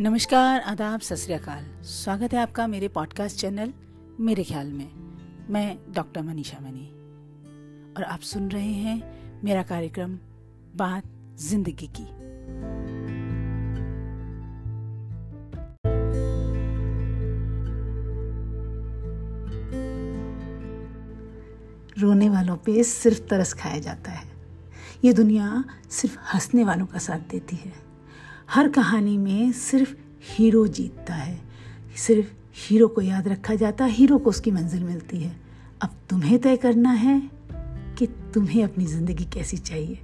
नमस्कार, आदाब, सत श्रीकाल स्वागत है आपका मेरे पॉडकास्ट चैनल मेरे ख्याल में। मैं डॉक्टर मनीषा मनी। और आप सुन रहे हैं मेरा कार्यक्रम, बात ज़िंदगी की। रोने वालों पे सिर्फ़ तरस खाया जाता है। ये दुनिया सिर्फ़ हंसने वालों का साथ देती है। हर कहानी में सिर्फ़ हीरो जीतता है। सिर्फ़ हीरो को याद रखा जाता है हीरो को उसकी मंजिल मिलती है। अब तुम्हें तय करना है कि तुम्हें अपनी ज़िंदगी कैसी चाहिए।